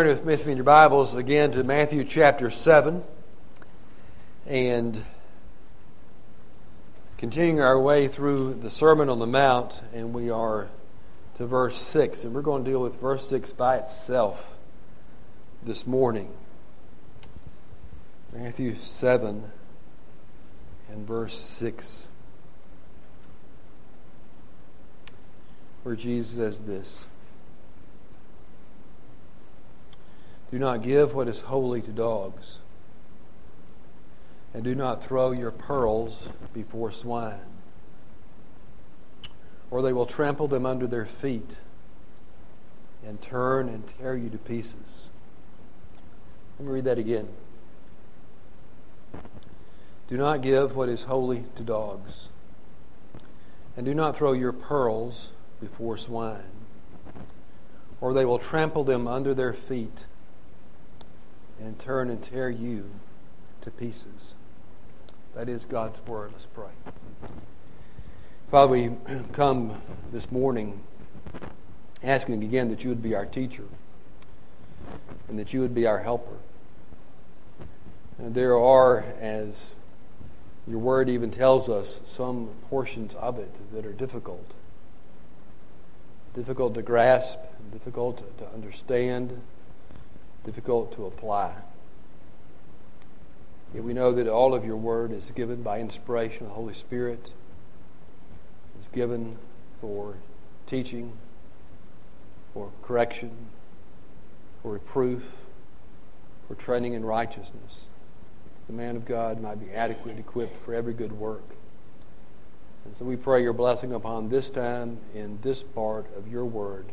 Turn with me in your Bibles again to Matthew chapter 7 and continuing our way through the Sermon on the Mount, and we are to verse 6. And we're going to deal with verse 6 by itself this morning. Matthew 7 and verse 6, where Jesus says this. Do not give what is holy to dogs, and do not throw your pearls before swine, or they will trample them under their feet and turn and tear you to pieces. Let me read that again. Do not give what is holy to dogs, and do not throw your pearls before swine, or they will trample them under their feet and turn and tear you to pieces. That is God's word. Let's pray. Father, we come this morning asking again that you would be our teacher and that you would be our helper. And there are, as your word even tells us, some portions of it that are difficult. Difficult to grasp, difficult to understand difficult to apply. Yet we know that all of your word is given by inspiration of the Holy Spirit. It's given for teaching, for correction, for reproof, for training in righteousness. The man of God might be adequate, equipped for every good work. And so we pray your blessing upon this time in this part of your word.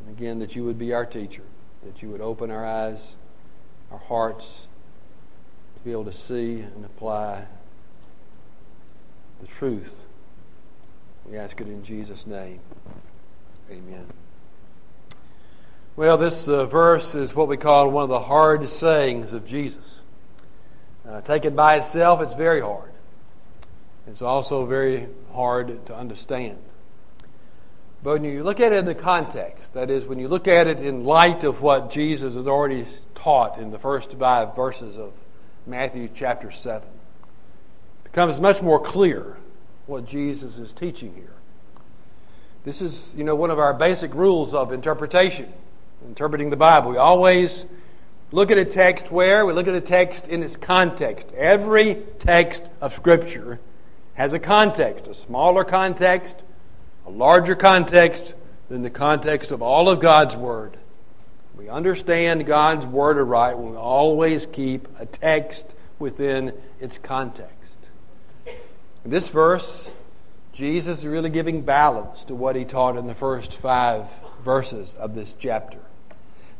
And again, that you would be our teacher that you would open our eyes, our hearts, to be able to see and apply the truth. We ask it in Jesus' name. Amen. Well, this uh, verse is what we call one of the hard sayings of Jesus. Uh, taken by itself, it's very hard. It's also very hard to understand. But when you look at it in the context, that is, when you look at it in light of what Jesus has already taught in the first five verses of Matthew chapter 7, it becomes much more clear what Jesus is teaching here. This is, you know, one of our basic rules of interpretation, interpreting the Bible. We always look at a text where? We look at a text in its context. Every text of Scripture has a context, a smaller context a larger context than the context of all of God's Word. We understand God's Word aright when we always keep a text within its context. In this verse, Jesus is really giving balance to what he taught in the first five verses of this chapter.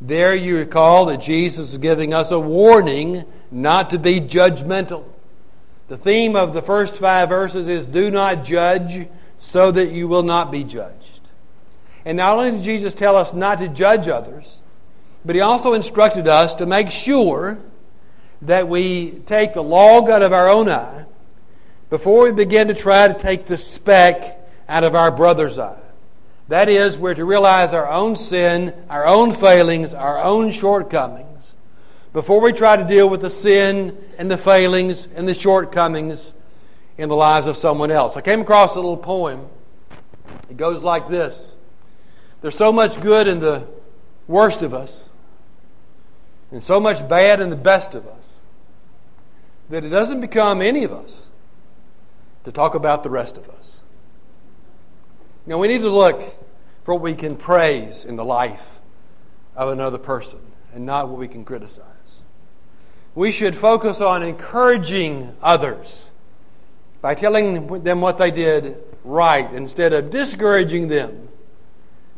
There you recall that Jesus is giving us a warning not to be judgmental. The theme of the first five verses is do not judge so that you will not be judged. And not only did Jesus tell us not to judge others, but he also instructed us to make sure that we take the log out of our own eye before we begin to try to take the speck out of our brother's eye. That is, we're to realize our own sin, our own failings, our own shortcomings before we try to deal with the sin and the failings and the shortcomings in the lives of someone else. I came across a little poem. It goes like this There's so much good in the worst of us, and so much bad in the best of us, that it doesn't become any of us to talk about the rest of us. Now, we need to look for what we can praise in the life of another person and not what we can criticize. We should focus on encouraging others by telling them what they did right instead of discouraging them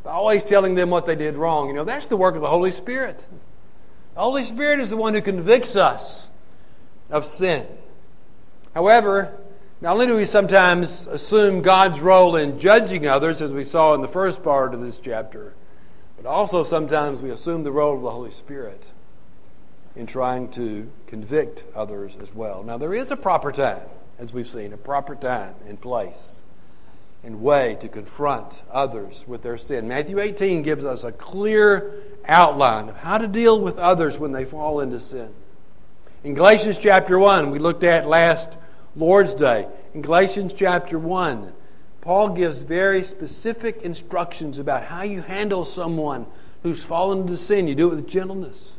by always telling them what they did wrong. You know, that's the work of the Holy Spirit. The Holy Spirit is the one who convicts us of sin. However, not only do we sometimes assume God's role in judging others, as we saw in the first part of this chapter, but also sometimes we assume the role of the Holy Spirit in trying to convict others as well. Now, there is a proper time as we've seen, a proper time and place and way to confront others with their sin. Matthew 18 gives us a clear outline of how to deal with others when they fall into sin. In Galatians chapter 1, we looked at last Lord's Day. In Galatians chapter 1, Paul gives very specific instructions about how you handle someone who's fallen into sin. You do it with gentleness.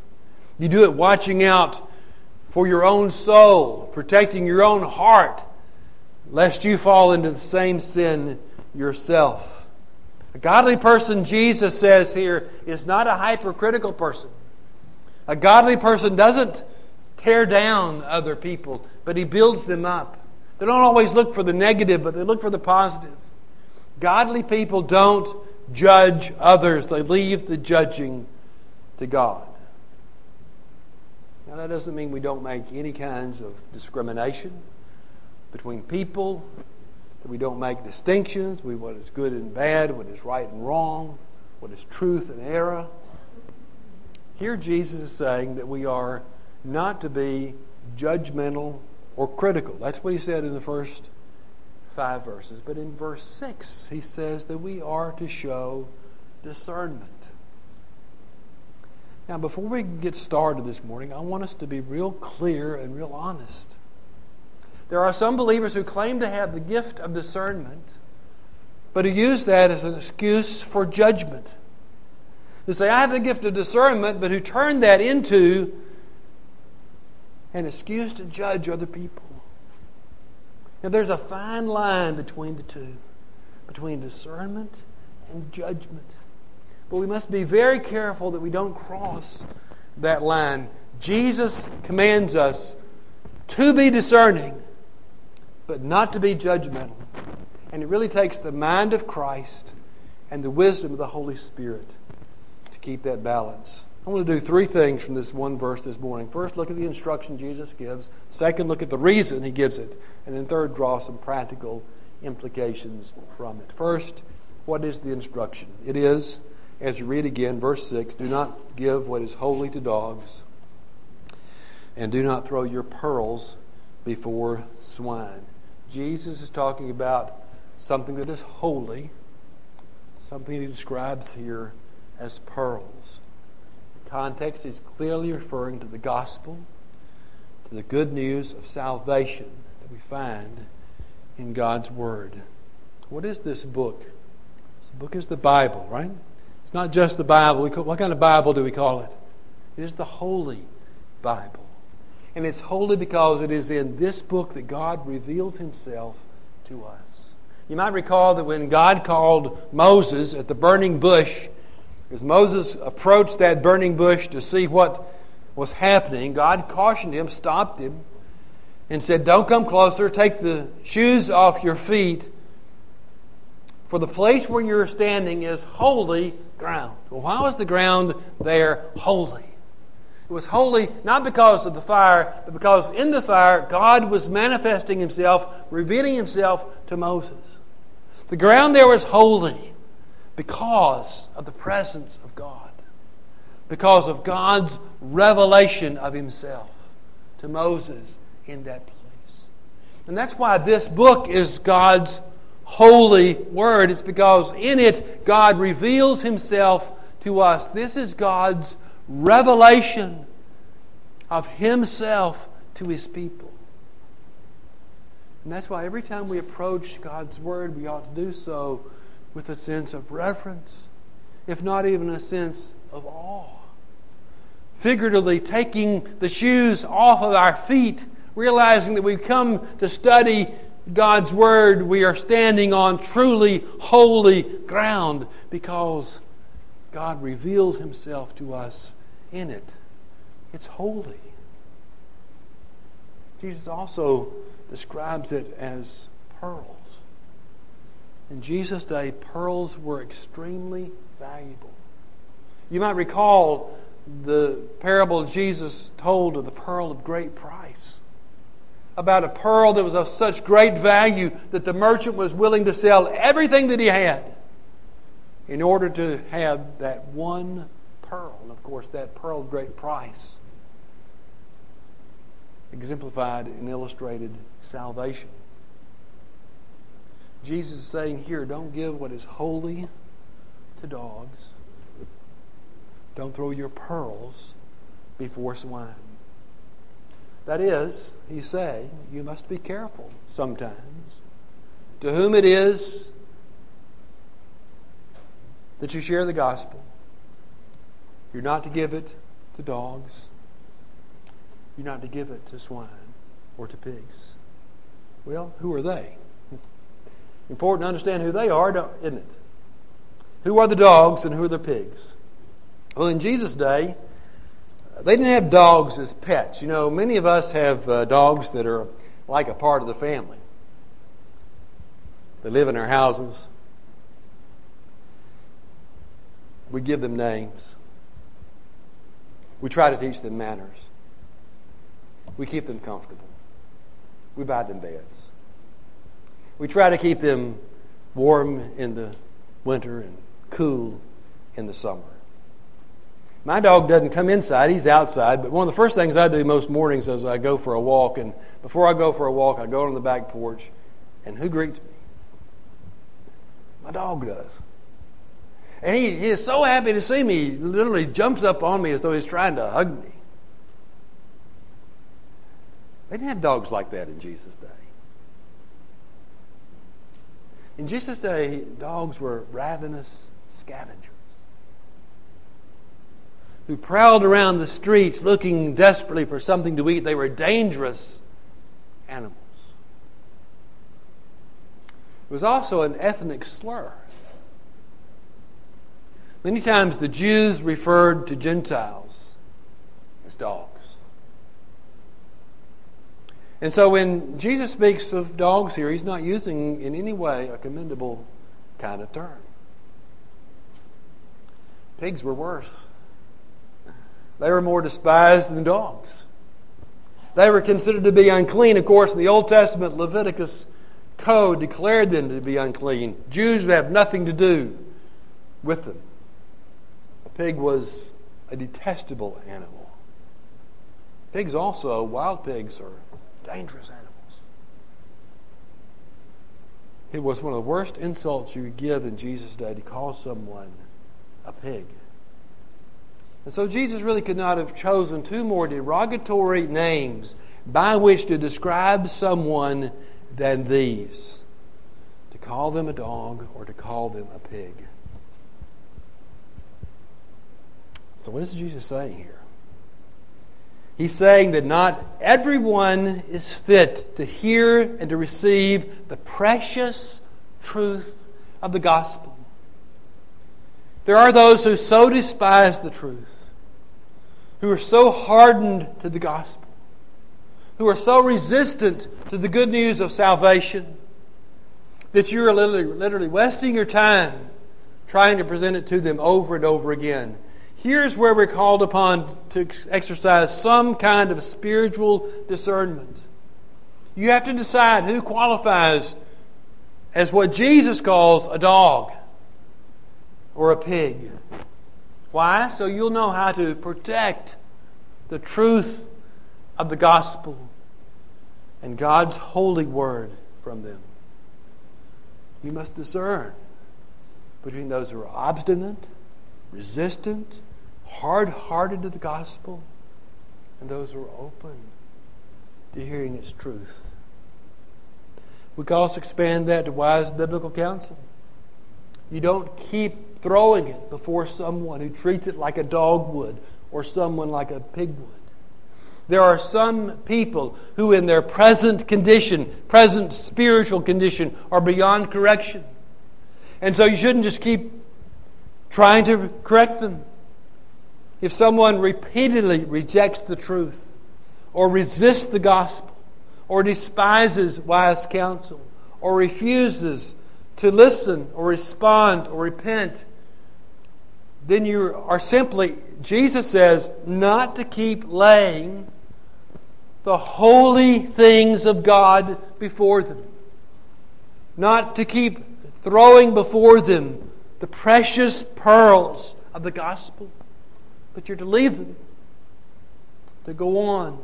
You do it watching out for your own soul, protecting your own heart, lest you fall into the same sin yourself. A godly person, Jesus says here, is not a hypercritical person. A godly person doesn't tear down other people, but he builds them up. They don't always look for the negative, but they look for the positive. Godly people don't judge others, they leave the judging to God. Now, that doesn't mean we don't make any kinds of discrimination between people, that we don't make distinctions between what is good and bad, what is right and wrong, what is truth and error. Here, Jesus is saying that we are not to be judgmental or critical. That's what he said in the first five verses. But in verse 6, he says that we are to show discernment. Now, before we get started this morning, I want us to be real clear and real honest. There are some believers who claim to have the gift of discernment, but who use that as an excuse for judgment. Who say, I have the gift of discernment, but who turn that into an excuse to judge other people. Now, there's a fine line between the two, between discernment and judgment. But we must be very careful that we don't cross that line. Jesus commands us to be discerning, but not to be judgmental. And it really takes the mind of Christ and the wisdom of the Holy Spirit to keep that balance. I want to do three things from this one verse this morning. First, look at the instruction Jesus gives. Second, look at the reason he gives it. And then third, draw some practical implications from it. First, what is the instruction? It is, as you read again, verse 6 do not give what is holy to dogs, and do not throw your pearls before swine. Jesus is talking about something that is holy, something he describes here as pearls The context is clearly referring to the gospel, to the good news of salvation that we find in God's Word. What is this book? This book is the Bible, right? It's not just the Bible. What kind of Bible do we call it? It is the Holy Bible. And it's holy because it is in this book that God reveals Himself to us. You might recall that when God called Moses at the burning bush, as Moses approached that burning bush to see what was happening, God cautioned him, stopped him, and said, Don't come closer. Take the shoes off your feet. For the place where you're standing is holy ground. Well, why was the ground there holy? It was holy not because of the fire, but because in the fire, God was manifesting Himself, revealing Himself to Moses. The ground there was holy because of the presence of God, because of God's revelation of Himself to Moses in that place. And that's why this book is God's holy word. It's because in it, God reveals Himself to us. This is God's revelation of Himself to His people. And that's why every time we approach God's Word, we ought to do so with a sense of reverence, if not even a sense of awe. Figuratively, taking the shoes off of our feet, realizing that we've come to study God's Word, we are standing on truly holy ground because God reveals Himself to us in it. It's holy. Jesus also describes it as pearls. In Jesus' day, pearls were extremely valuable. You might recall the parable Jesus told of the pearl of great price. About a pearl that was of such great value that the merchant was willing to sell everything that he had in order to have that one pearl. And of course, that pearl of great price exemplified and illustrated salvation. Jesus is saying here, don't give what is holy to dogs. Don't throw your pearls before swine. That is, he's saying, you must be careful sometimes. To whom it is that you share the gospel, you're not to give it to dogs. You're not to give it to swine or to pigs. Well, who are they? Important to understand who they are, isn't it? Who are the dogs and who are the pigs? Well, in Jesus' day, they didn't have dogs as pets. You know, many of us have uh, dogs that are like a part of the family. They live in our houses. We give them names. We try to teach them manners. We keep them comfortable. We buy them beds. We try to keep them warm in the winter and cool in the summer. My dog doesn't come inside, he's outside, but one of the first things I do most mornings is I go for a walk, and before I go for a walk, I go on the back porch, and who greets me? My dog does. And he, he is so happy to see me, he literally jumps up on me as though he's trying to hug me. They didn't have dogs like that in Jesus' day. In Jesus' day, dogs were ravenous scavengers who prowled around the streets looking desperately for something to eat. They were dangerous animals. It was also an ethnic slur. Many times the Jews referred to Gentiles as dogs. And so when Jesus speaks of dogs here, he's not using in any way a commendable kind of term. Pigs were worse. They were more despised than dogs. They were considered to be unclean. Of course, in the Old Testament, Leviticus code declared them to be unclean. Jews would have nothing to do with them. A pig was a detestable animal. Pigs also, wild pigs, are dangerous animals. It was one of the worst insults you could give in Jesus' day to call someone a pig. And so Jesus really could not have chosen two more derogatory names by which to describe someone than these to call them a dog or to call them a pig. So, what is Jesus saying here? He's saying that not everyone is fit to hear and to receive the precious truth of the gospel. There are those who so despise the truth, who are so hardened to the gospel, who are so resistant to the good news of salvation, that you're literally, literally wasting your time trying to present it to them over and over again Here's where we're called upon to exercise some kind of spiritual discernment. You have to decide who qualifies as what Jesus calls a dog or a pig. Why? So you'll know how to protect the truth of the gospel and God's holy word from them. You must discern between those who are obstinate, resistant, hard hearted to the gospel and those who are open to hearing its truth. We can also expand that to wise biblical counsel. You don't keep throwing it before someone who treats it like a dog would or someone like a pig would. There are some people who, in their present condition, present spiritual condition, are beyond correction. And so you shouldn't just keep trying to correct them. If someone repeatedly rejects the truth, or resists the gospel, or despises wise counsel, or refuses to listen, or respond, or repent, then you are simply, Jesus says, not to keep laying the holy things of God before them, not to keep throwing before them the precious pearls of the gospel. But you're to leave them to go on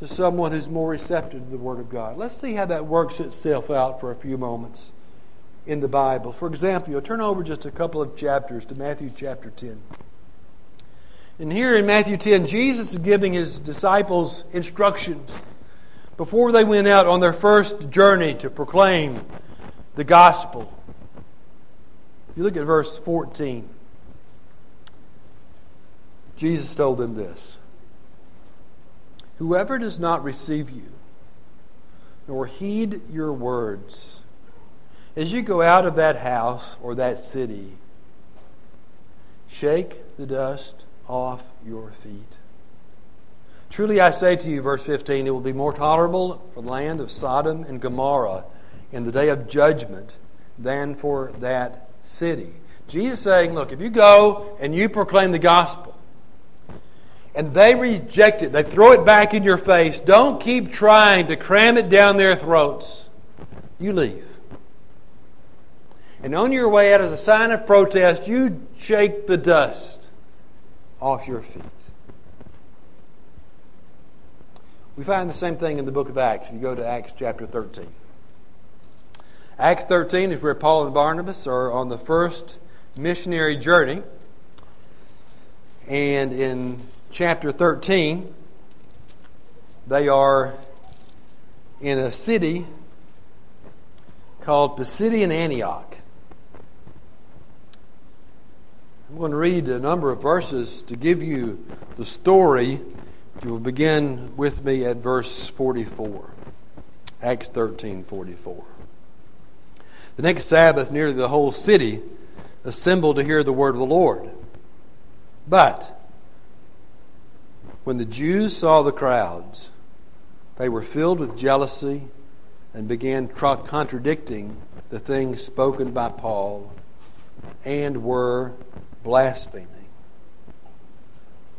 to someone who's more receptive to the Word of God. Let's see how that works itself out for a few moments in the Bible. For example, you'll turn over just a couple of chapters to Matthew chapter 10. And here in Matthew 10, Jesus is giving his disciples instructions before they went out on their first journey to proclaim the gospel. You look at verse 14. Jesus told them this Whoever does not receive you, nor heed your words, as you go out of that house or that city, shake the dust off your feet. Truly I say to you, verse 15, it will be more tolerable for the land of Sodom and Gomorrah in the day of judgment than for that city. Jesus saying, look, if you go and you proclaim the gospel, and they reject it, they throw it back in your face, don't keep trying to cram it down their throats. You leave. And on your way out as a sign of protest, you shake the dust off your feet. We find the same thing in the book of Acts. If you go to Acts chapter 13. Acts 13 is where Paul and Barnabas are on the first missionary journey. And in chapter 13, they are in a city called Pisidian Antioch. I'm going to read a number of verses to give you the story. You will begin with me at verse 44. Acts 13 44. The next Sabbath, nearly the whole city assembled to hear the word of the Lord. But when the Jews saw the crowds, they were filled with jealousy and began contradicting the things spoken by Paul and were blaspheming.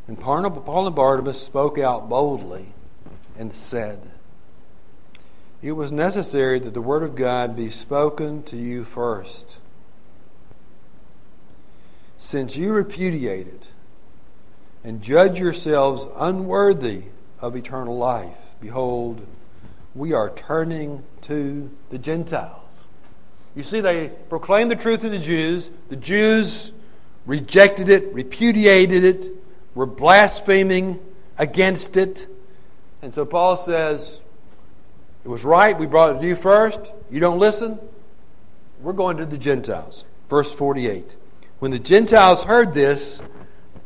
And Paul and Barnabas spoke out boldly and said, It was necessary that the word of God be spoken to you first. Since you repudiated and judge yourselves unworthy of eternal life, behold, we are turning to the Gentiles. You see, they proclaimed the truth to the Jews. The Jews rejected it, repudiated it, were blaspheming against it. And so Paul says, It was right, we brought it to you first. You don't listen? We're going to the Gentiles. Verse 48. When the Gentiles heard this,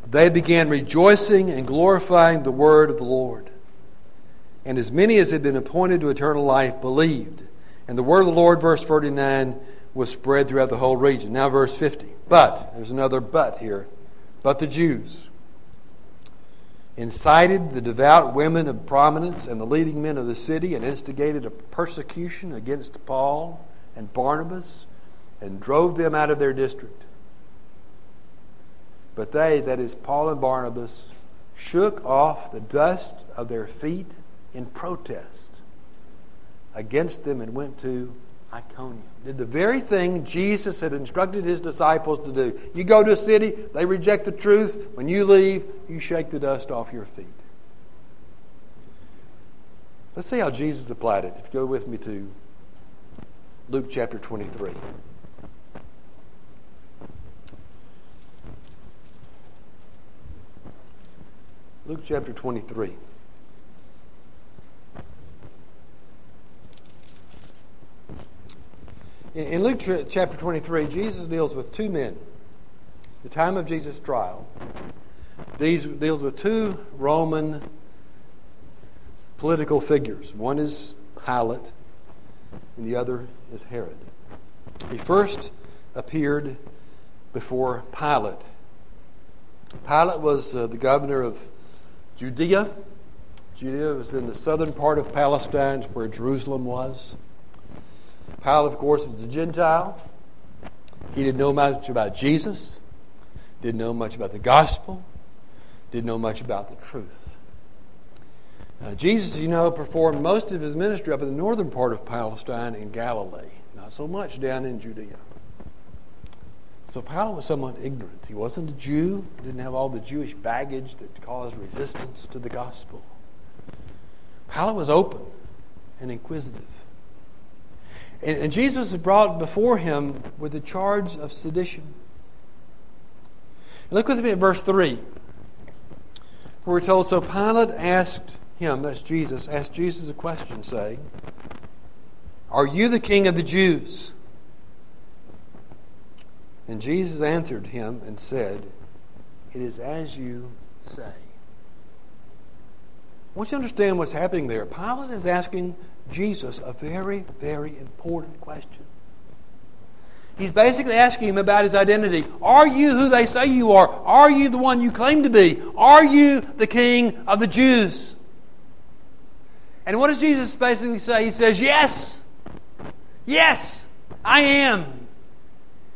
they began rejoicing and glorifying the word of the Lord. And as many as had been appointed to eternal life believed. And the word of the Lord, verse 49, was spread throughout the whole region. Now, verse 50. But, there's another but here. But the Jews incited the devout women of prominence and the leading men of the city and instigated a persecution against Paul and Barnabas and drove them out of their district. But they, that is, Paul and Barnabas, shook off the dust of their feet in protest against them and went to Iconium. Did the very thing Jesus had instructed his disciples to do. You go to a city, they reject the truth. When you leave, you shake the dust off your feet. Let's see how Jesus applied it. If you go with me to Luke chapter 23. Luke chapter 23. In Luke chapter 23, Jesus deals with two men. It's the time of Jesus' trial. These deals with two Roman political figures. One is Pilate, and the other is Herod. He first appeared before Pilate. Pilate was uh, the governor of Judea. Judea was in the southern part of Palestine, where Jerusalem was. Pilate, of course, was a Gentile. He didn't know much about Jesus, didn't know much about the gospel, didn't know much about the truth. Uh, Jesus, you know, performed most of his ministry up in the northern part of Palestine in Galilee, not so much down in Judea. So Pilate was somewhat ignorant. He wasn't a Jew, didn't have all the Jewish baggage that caused resistance to the gospel. Pilate was open and inquisitive. And, and Jesus is brought before him with the charge of sedition. Look with me at verse 3. We're told, so Pilate asked him, that's Jesus, asked Jesus a question, saying, Are you the king of the Jews? And Jesus answered him and said, It is as you say. I want you to understand what's happening there. Pilate is asking Jesus a very, very important question. He's basically asking him about his identity. Are you who they say you are? Are you the one you claim to be? Are you the king of the Jews? And what does Jesus basically say? He says, Yes. Yes, I am.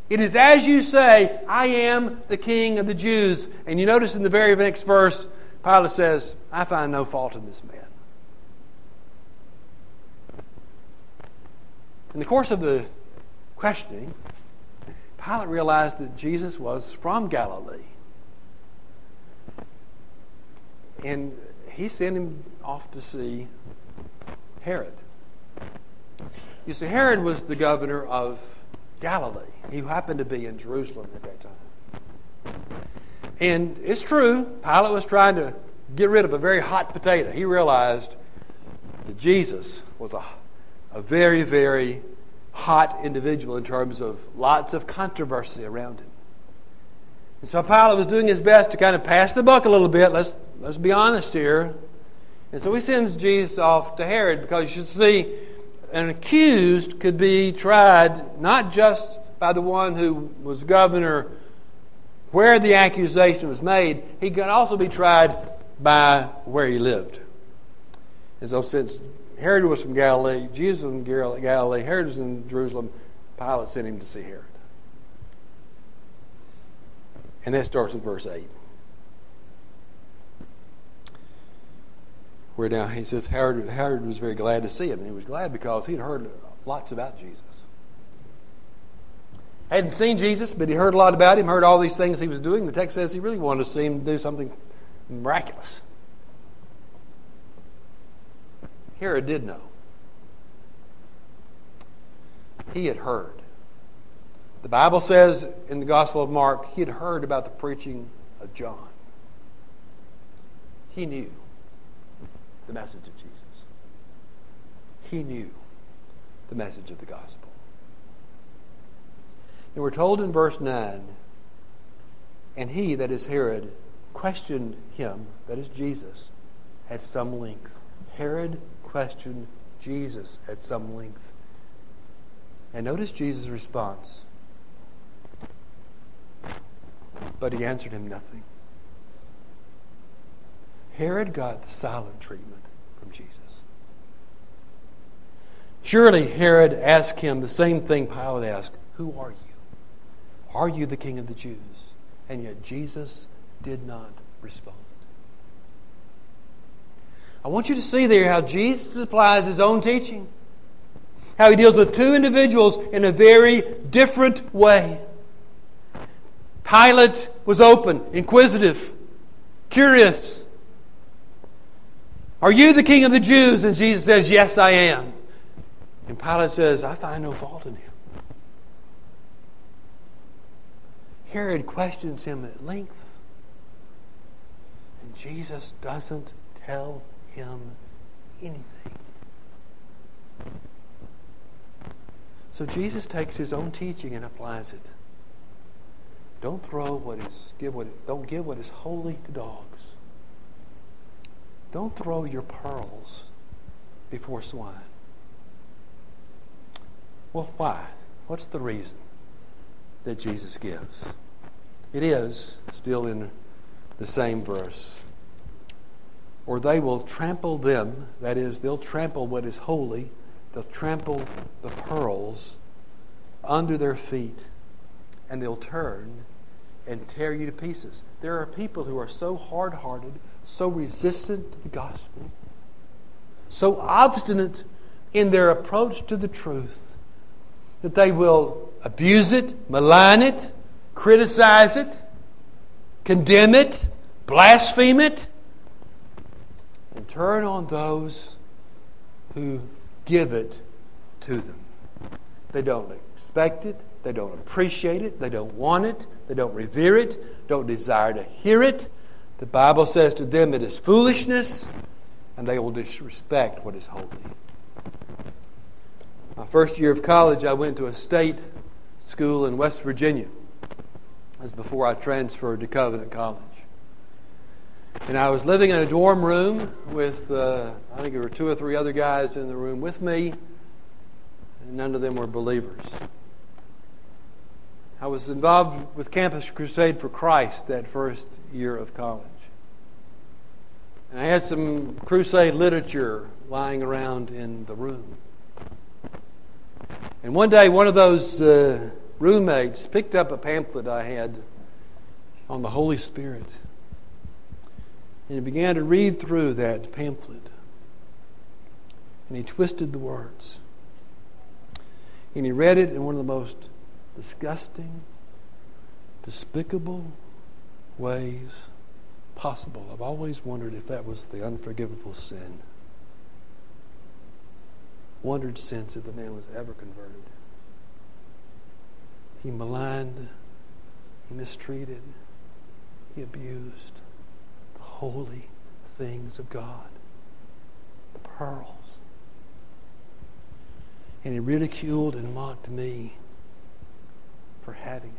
It is as you say, I am the king of the Jews. And you notice in the very next verse, Pilate says, I find no fault in this man. In the course of the questioning, Pilate realized that Jesus was from Galilee. And he sent him off to see Herod. You see, Herod was the governor of Galilee. He happened to be in Jerusalem at that time. And it's true, Pilate was trying to get rid of a very hot potato. He realized that Jesus was a, a very, very hot individual in terms of lots of controversy around him. And so Pilate was doing his best to kind of pass the buck a little bit. Let's, let's be honest here. And so he sends Jesus off to Herod because you should see an accused could be tried not just by the one who was governor where the accusation was made, he could also be tried by where he lived. And so, since Herod was from Galilee, Jesus was from Galilee, Herod was in Jerusalem, Pilate sent him to see Herod. And that starts with verse 8. where now he says Herod, Herod was very glad to see him. And he was glad because he'd heard lots about Jesus. Hadn't seen Jesus, but he heard a lot about him, heard all these things he was doing. The text says he really wanted to see him do something miraculous. Herod did know. He had heard. The Bible says in the Gospel of Mark, he had heard about the preaching of John. He knew the message of Jesus. He knew the message of the gospel. And we're told in verse 9, and he, that is Herod, questioned him, that is Jesus, at some length. Herod questioned Jesus at some length. And notice Jesus' response. But he answered him nothing. Herod got the silent treatment from Jesus. Surely Herod asked him the same thing Pilate asked Who are you? Are you the king of the Jews? And yet Jesus did not respond. I want you to see there how Jesus applies his own teaching, how he deals with two individuals in a very different way. Pilate was open, inquisitive, curious. Are you the king of the Jews? And Jesus says, Yes, I am. And Pilate says, I find no fault in him. Herod questions him at length. And Jesus doesn't tell him anything. So Jesus takes his own teaching and applies it. Don't throw what is give what don't give what is holy to dogs. Don't throw your pearls before swine. Well, why? What's the reason that Jesus gives? It is still in the same verse. Or they will trample them, that is, they'll trample what is holy, they'll trample the pearls under their feet, and they'll turn and tear you to pieces. There are people who are so hard hearted, so resistant to the gospel, so obstinate in their approach to the truth that they will abuse it, malign it, criticize it, condemn it, blaspheme it, and turn on those who give it to them. They don't expect it, they don't appreciate it, they don't want it, they don't revere it, don't desire to hear it, The Bible says to them it is foolishness, and they will disrespect what is holy. My first year of college, I went to a state school in West Virginia. That was before I transferred to Covenant College. And I was living in a dorm room with, uh, I think there were two or three other guys in the room with me, and none of them were believers. I was involved with Campus Crusade for Christ that first year of college. And I had some crusade literature lying around in the room. And one day, one of those uh, roommates picked up a pamphlet I had on the Holy Spirit. And he began to read through that pamphlet. And he twisted the words. And he read it in one of the most disgusting, despicable ways possible. I've always wondered if that was the unforgivable sin. Wondered since if the man was ever converted. He maligned, he mistreated, he abused holy things of God, the pearls. And he ridiculed and mocked me for having it.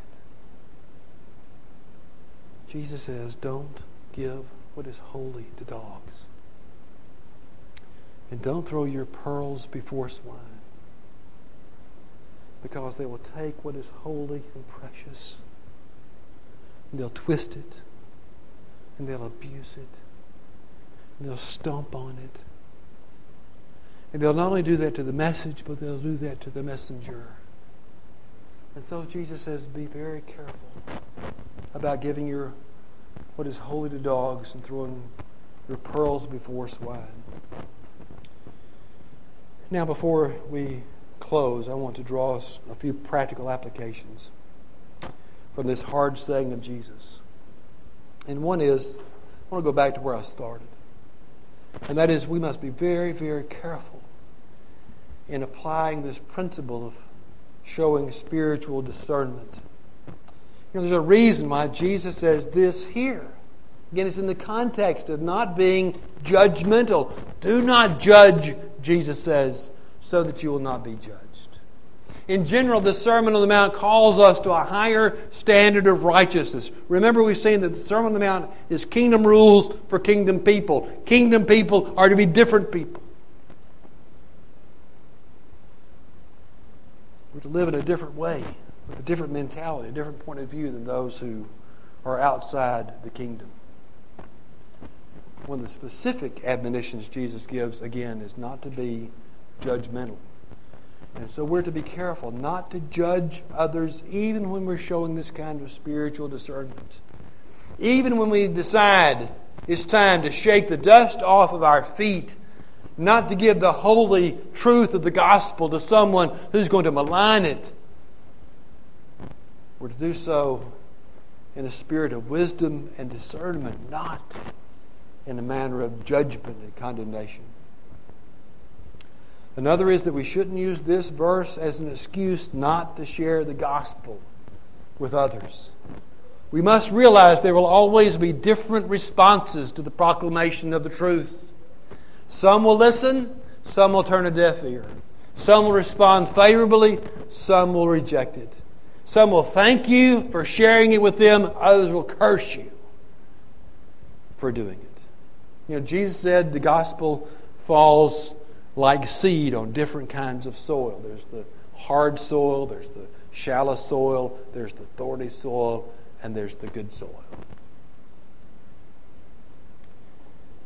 Jesus says, don't give what is holy to dogs. And don't throw your pearls before swine, because they will take what is holy and precious, and they'll twist it, and they'll abuse it, and they'll stomp on it. And they'll not only do that to the message, but they'll do that to the messenger. And so Jesus says, be very careful about giving your what is holy to dogs and throwing your pearls before swine. Now, before we close, I want to draw us a few practical applications from this hard saying of Jesus. And one is, I want to go back to where I started. And that is, we must be very, very careful in applying this principle of showing spiritual discernment. You know, there's a reason why Jesus says this here. Again, it's in the context of not being judgmental. Do not judge, Jesus says, so that you will not be judged. In general, the Sermon on the Mount calls us to a higher standard of righteousness. Remember, we've seen that the Sermon on the Mount is kingdom rules for kingdom people. Kingdom people are to be different people. We're to live in a different way, with a different mentality, a different point of view than those who are outside the kingdom. One of the specific admonitions Jesus gives, again, is not to be judgmental. And so we're to be careful not to judge others even when we're showing this kind of spiritual discernment. Even when we decide it's time to shake the dust off of our feet not to give the holy truth of the gospel to someone who's going to malign it. We're to do so in a spirit of wisdom and discernment, not in a manner of judgment and condemnation. Another is that we shouldn't use this verse as an excuse not to share the gospel with others. We must realize there will always be different responses to the proclamation of the truth. Some will listen, some will turn a deaf ear. Some will respond favorably, some will reject it. Some will thank you for sharing it with them, others will curse you for doing it. You know, Jesus said the gospel falls like seed on different kinds of soil. There's the hard soil, there's the shallow soil, there's the thorny soil, and there's the good soil.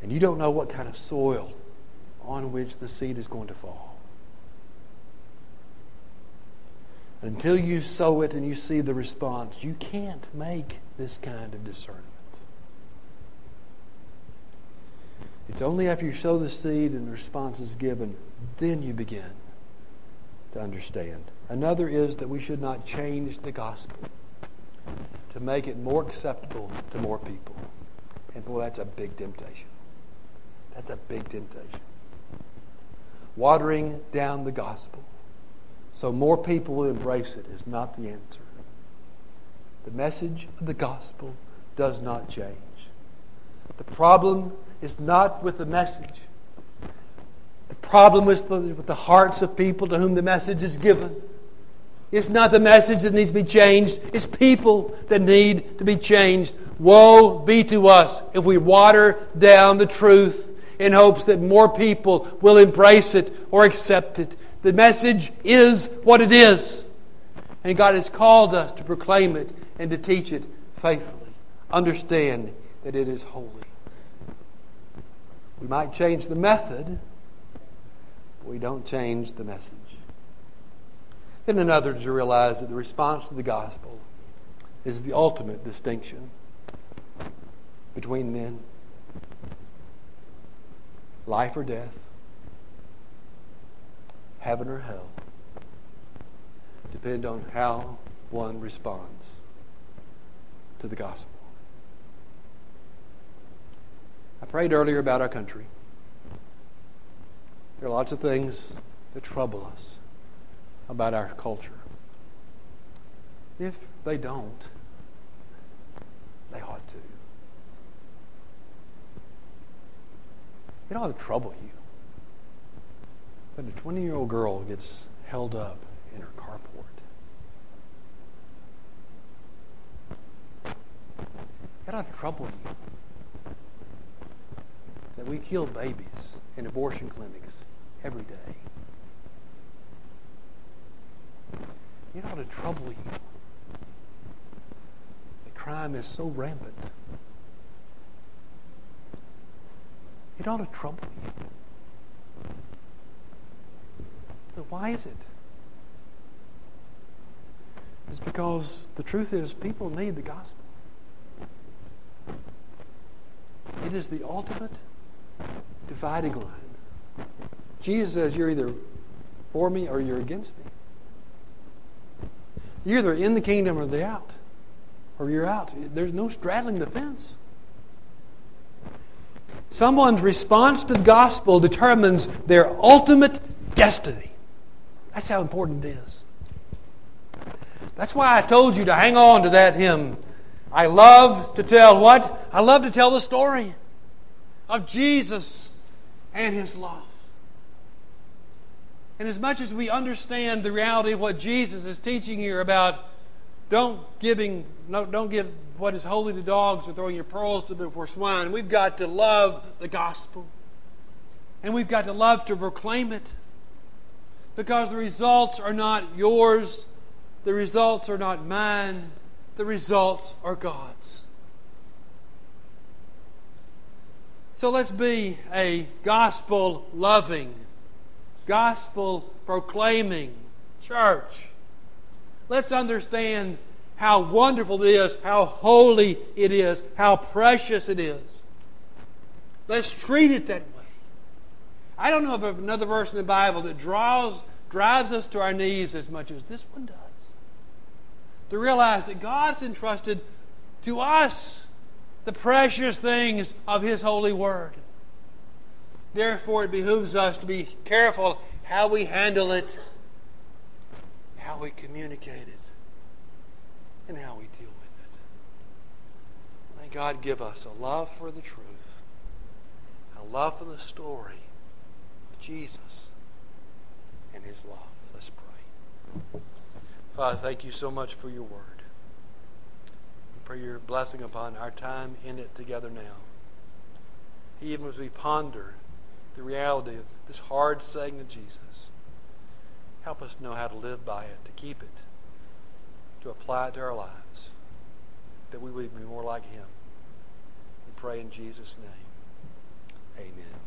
And you don't know what kind of soil on which the seed is going to fall. Until you sow it and you see the response, you can't make this kind of discernment. It's only after you sow the seed and the response is given, then you begin to understand. Another is that we should not change the gospel to make it more acceptable to more people. And boy, that's a big temptation. That's a big temptation. Watering down the gospel so more people will embrace it is not the answer. The message of the gospel does not change. The problem is not with the message. The problem is with the hearts of people to whom the message is given. It's not the message that needs to be changed, it's people that need to be changed. Woe be to us if we water down the truth in hopes that more people will embrace it or accept it. The message is what it is. And God has called us to proclaim it and to teach it faithfully. Understand that it is holy. We might change the method, but we don't change the message. Then another to realize that the response to the gospel is the ultimate distinction between men life or death, heaven or hell, depend on how one responds to the gospel. I prayed earlier about our country. There are lots of things that trouble us about our culture. If they don't, they ought to. It ought to trouble you. When a 20 year old girl gets held up in her carport, it ought to trouble you that we kill babies in abortion clinics every day. It ought to trouble you The crime is so rampant. It ought to trouble you. But why is it? It's because the truth is people need the gospel. It is the ultimate dividing line. Jesus says you're either for me or you're against me. You're either in the kingdom or the out. Or you're out. There's no straddling the fence. Someone's response to the gospel determines their ultimate destiny. That's how important it is. That's why I told you to hang on to that hymn. I love to tell what? I love to tell the story of Jesus and his love. And as much as we understand the reality of what Jesus is teaching here about don't giving no, don't give what is holy to dogs or throwing your pearls to before swine. We've got to love the gospel. And we've got to love to proclaim it. Because the results are not yours, the results are not mine, the results are God's. So let's be a gospel loving, gospel proclaiming church. Let's understand how wonderful it is, how holy it is, how precious it is. Let's treat it that way. I don't know of another verse in the Bible that draws, drives us to our knees as much as this one does. To realize that God's entrusted to us the precious things of His holy word. Therefore, it behooves us to be careful how we handle it, how we communicate it and how we deal with it. May God give us a love for the truth, a love for the story of Jesus and his love. Let's pray. Father, thank you so much for your word. Pray your blessing upon our time in it together now. Even as we ponder the reality of this hard saying of Jesus, help us know how to live by it, to keep it to apply it to our lives, that we would be more like Him. We pray in Jesus' name. Amen.